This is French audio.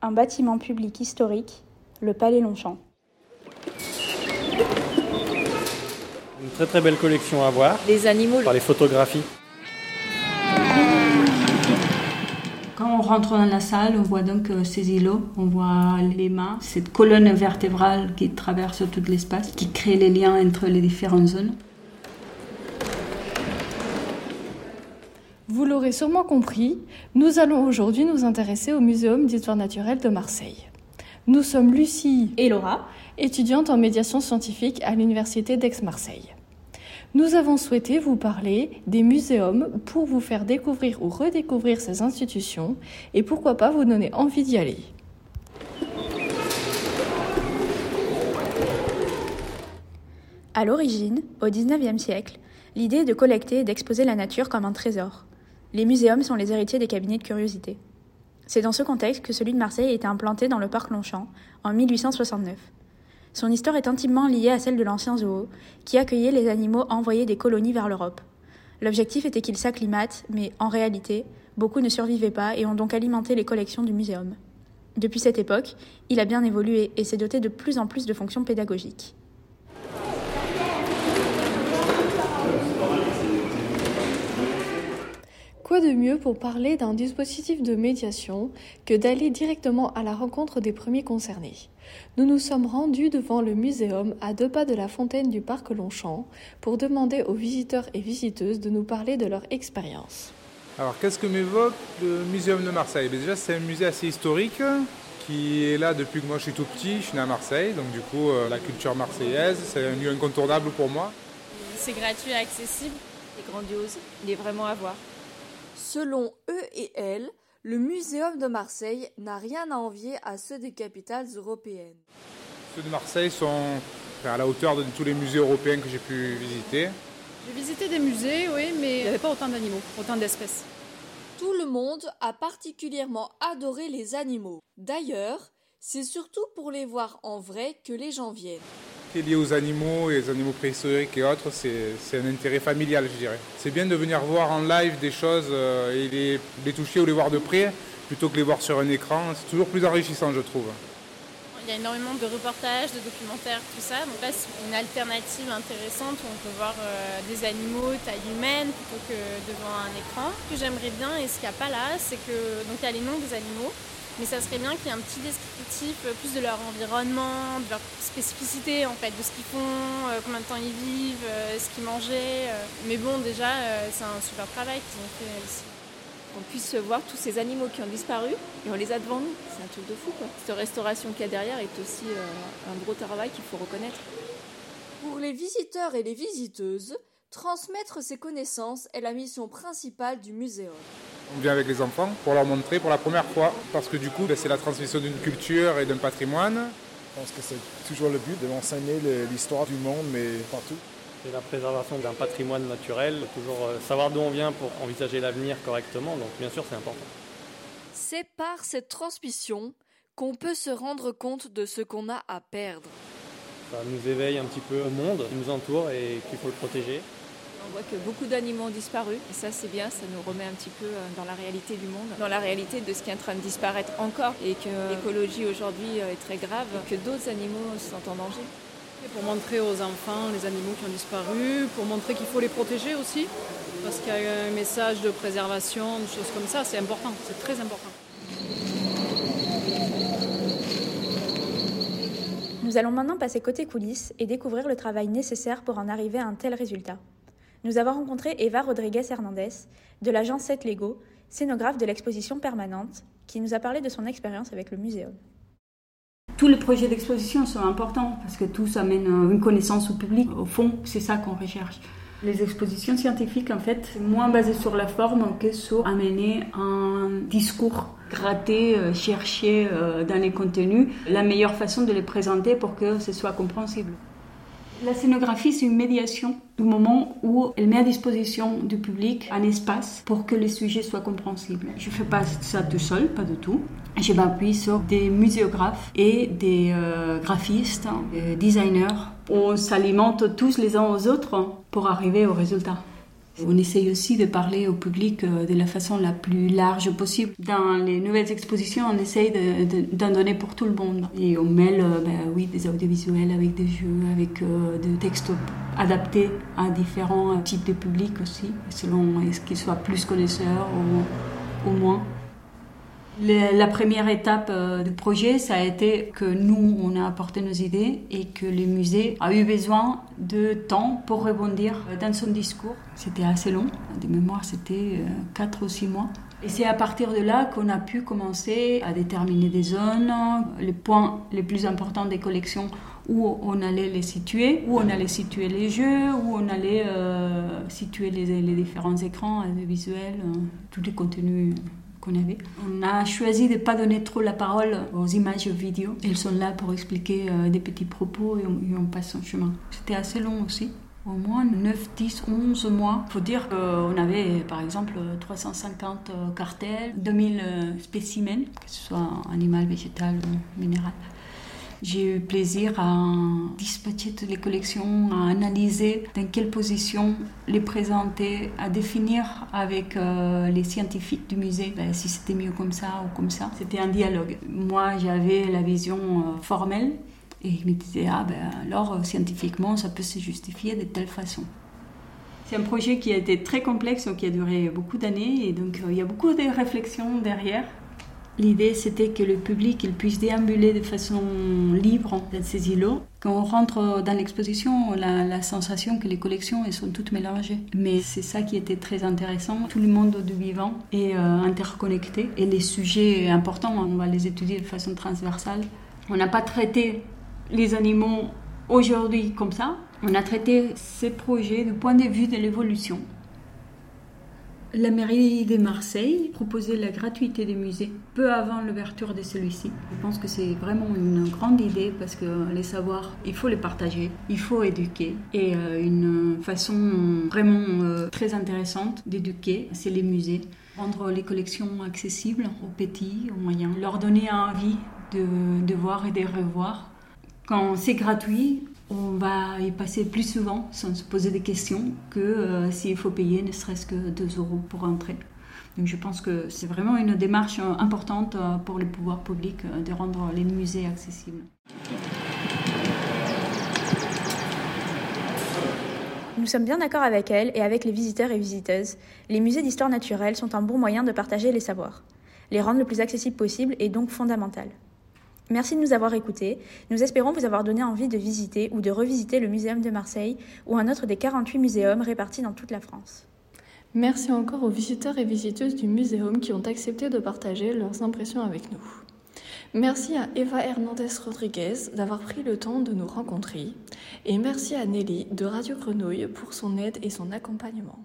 Un bâtiment public historique, le Palais Longchamp. Une très très belle collection à voir. Les animaux. Par les photographies. Quand on rentre dans la salle, on voit donc euh, ces îlots, on voit les mains, cette colonne vertébrale qui traverse tout l'espace, qui crée les liens entre les différentes zones. Vous l'aurez sûrement compris, nous allons aujourd'hui nous intéresser au Muséum d'histoire naturelle de Marseille. Nous sommes Lucie et Laura, étudiantes en médiation scientifique à l'Université d'Aix-Marseille. Nous avons souhaité vous parler des muséums pour vous faire découvrir ou redécouvrir ces institutions et pourquoi pas vous donner envie d'y aller. À l'origine, au XIXe siècle, l'idée est de collecter et d'exposer la nature comme un trésor. Les muséums sont les héritiers des cabinets de curiosité. C'est dans ce contexte que celui de Marseille a été implanté dans le parc Longchamp en 1869. Son histoire est intimement liée à celle de l'ancien zoo, qui accueillait les animaux envoyés des colonies vers l'Europe. L'objectif était qu'ils s'acclimatent, mais en réalité, beaucoup ne survivaient pas et ont donc alimenté les collections du muséum. Depuis cette époque, il a bien évolué et s'est doté de plus en plus de fonctions pédagogiques. Quoi de mieux pour parler d'un dispositif de médiation que d'aller directement à la rencontre des premiers concernés? Nous nous sommes rendus devant le muséum à deux pas de la fontaine du parc Longchamp pour demander aux visiteurs et visiteuses de nous parler de leur expérience. Alors qu'est-ce que m'évoque le muséum de Marseille? Ben, Déjà c'est un musée assez historique qui est là depuis que moi je suis tout petit, je suis né à Marseille, donc du coup euh, la culture marseillaise c'est un lieu incontournable pour moi. C'est gratuit et accessible. C'est grandiose, il est vraiment à voir. Selon eux et elles, le Muséum de Marseille n'a rien à envier à ceux des capitales européennes. Ceux de Marseille sont à la hauteur de tous les musées européens que j'ai pu visiter. J'ai visité des musées, oui, mais il n'y avait pas autant d'animaux, autant d'espèces. Tout le monde a particulièrement adoré les animaux. D'ailleurs, c'est surtout pour les voir en vrai que les gens viennent qui est lié aux animaux et les animaux préhistoriques et autres, c'est un intérêt familial, je dirais. C'est bien de venir voir en live des choses euh, et les, les, toucher ou les voir de près, plutôt que les voir sur un écran. C'est toujours plus enrichissant, je trouve. Il y a énormément de reportages, de documentaires, tout ça. Donc là, c'est une alternative intéressante où on peut voir euh, des animaux taille humaine plutôt que devant un écran. Ce que j'aimerais bien et ce qu'il n'y a pas là, c'est que donc il y a les noms des animaux, mais ça serait bien qu'il y ait un petit descriptif euh, plus de leur environnement, de leur spécificité en fait, de ce qu'ils font, euh, combien de temps ils vivent, euh, ce qu'ils mangeaient. Mais bon, déjà, c'est un super travail qu'ils ont fait ici. On puisse voir tous ces animaux qui ont disparu et on les a devant nous. C'est un truc de fou quoi. Cette restauration qu'il y a derrière est aussi un gros travail qu'il faut reconnaître. Pour les visiteurs et les visiteuses, transmettre ces connaissances est la mission principale du muséum. On vient avec les enfants pour leur montrer pour la première fois, parce que du coup, ben, c'est la transmission d'une culture et d'un patrimoine. Je pense que c'est toujours le but de enseigner l'histoire du monde, mais partout. C'est la préservation d'un patrimoine naturel, toujours euh, savoir d'où on vient pour envisager l'avenir correctement, donc bien sûr c'est important. C'est par cette transmission qu'on peut se rendre compte de ce qu'on a à perdre. Ça nous éveille un petit peu au monde qui nous entoure et qu'il faut le protéger. On voit que beaucoup d'animaux ont disparu et ça c'est bien, ça nous remet un petit peu euh, dans la réalité du monde, dans la réalité de ce qui est en train de disparaître encore et que l'écologie aujourd'hui euh, est très grave, que d'autres animaux sont en danger. pour montrer aux enfants les animaux qui ont disparu, pour montrer qu'il faut les protéger aussi, parce qu'il y a un message de préservation, de choses comme ça, c'est important, c'est très important. Nous allons maintenant passer côté coulisses et découvrir le travail nécessaire pour en arriver à un tel résultat nous avons rencontré Eva Rodriguez Hernandez de l'agence 7 Lego, scénographe de l'exposition permanente, qui nous a parlé de son expérience avec le muséum. Tous les projets d'exposition sont importants parce que tous amènent une connaissance au public. Au fond, c'est ça qu'on recherche. Les expositions scientifiques, en fait, c'est moins basé sur la forme que sur amener un discours, gratter, euh, chercher euh, dans les contenus la meilleure façon de les présenter pour que ce soit compréhensible. La scénographie, c'est une médiation du moment où elle met à disposition du public un espace pour que les sujets soient compréhensibles. Je ne fais pas ça tout seul, pas du tout. Je m'appuie sur des muséographes et des euh, graphistes, des designers. On s'alimente tous les uns aux autres pour arriver au résultat. On essaye aussi de parler au public euh, de la façon la plus large possible. Dans les nouvelles expositions, on essaye d'en donner pour tout le monde. Et on mêle ben oui, des audiovisuels avec des jeux, avec euh, des textes adaptés à différents types de publics aussi, selon est-ce qu'ils soient plus connaisseurs ou, ou moins. La première étape euh, du projet, ça a été que nous, on a apporté nos idées et que le musée a eu besoin de temps pour rebondir dans son discours. C'était assez long, de mémoire, c'était 4 euh, ou 6 mois. Et c'est à partir de là qu'on a pu commencer à déterminer des zones, les points les plus importants des collections où on allait les situer, où on allait situer les jeux, où on allait euh, situer les, les, différents écrans visuels, tous les contenus avait. On a choisi de ne pas donner trop la parole aux images vidéo. Elles sont là pour expliquer euh, des petits propos et on, passe son chemin. C'était assez long aussi au moins 9, 10, 11 mois. Il faut dire qu'on avait par exemple 350 euh, cartels, 2000 euh, spécimens, que ce soit animal, végétal ou minéral. J'ai eu plaisir à dispatcher toutes les collections, à analyser dans quelle position les présenter, à définir avec euh, les scientifiques du musée ben, si c'était mieux comme ça ou comme ça. C'était un dialogue. Moi, j'avais la vision euh, formelle et ils me disaient, ah ben alors euh, scientifiquement, ça peut se justifier de telle façon. C'est un projet qui a été très complexe, qui a duré beaucoup d'années, et donc il y a beaucoup de réflexions derrière. L'idée, c'était que le public il puisse déambuler de façon libre dans ces îlots. Quand on rentre dans l'exposition, on a la sensation que les collections elles sont toutes mélangées. Mais c'est ça qui était très intéressant. Tout le monde du vivant est euh, interconnecté et les sujets importants, on va les étudier de façon transversale. On n'a pas traité les animaux aujourd'hui comme ça. On a traité ces projets du point de vue de l'évolution. La mairie de Marseille proposait la gratuité des musées peu avant l'ouverture de celui-ci. Je pense que c'est vraiment une grande idée parce que les savoirs, il faut les partager, il faut éduquer. Et euh, une façon vraiment euh, très intéressante d'éduquer, c'est les musées. Rendre les collections accessibles aux petits, aux moyens, leur donner envie de, de voir et de revoir. Quand c'est gratuit, on va y passer plus souvent sans se poser des questions que euh, s'il faut payer ne serait-ce que 2 euros pour entrer. Donc je pense que c'est vraiment une démarche euh, importante euh, pour les pouvoirs publics de rendre les musées accessibles. Nous sommes bien d'accord avec elle et avec les visiteurs et visiteuses. Les musées d'histoire naturelle sont un bon moyen de partager les savoirs. Les rendre le plus accessible possible est donc fondamental. Merci de nous avoir écoutés. Nous espérons vous avoir donné envie de visiter ou de revisiter le Muséum de Marseille ou un autre des 48 muséums répartis dans toute la France. Merci encore aux visiteurs et visiteuses du muséum qui ont accepté de partager leurs impressions avec nous. Merci à Eva Hernandez Rodriguez d'avoir pris le temps de nous rencontrer et merci à Nelly de Radio Grenouille pour son aide et son accompagnement.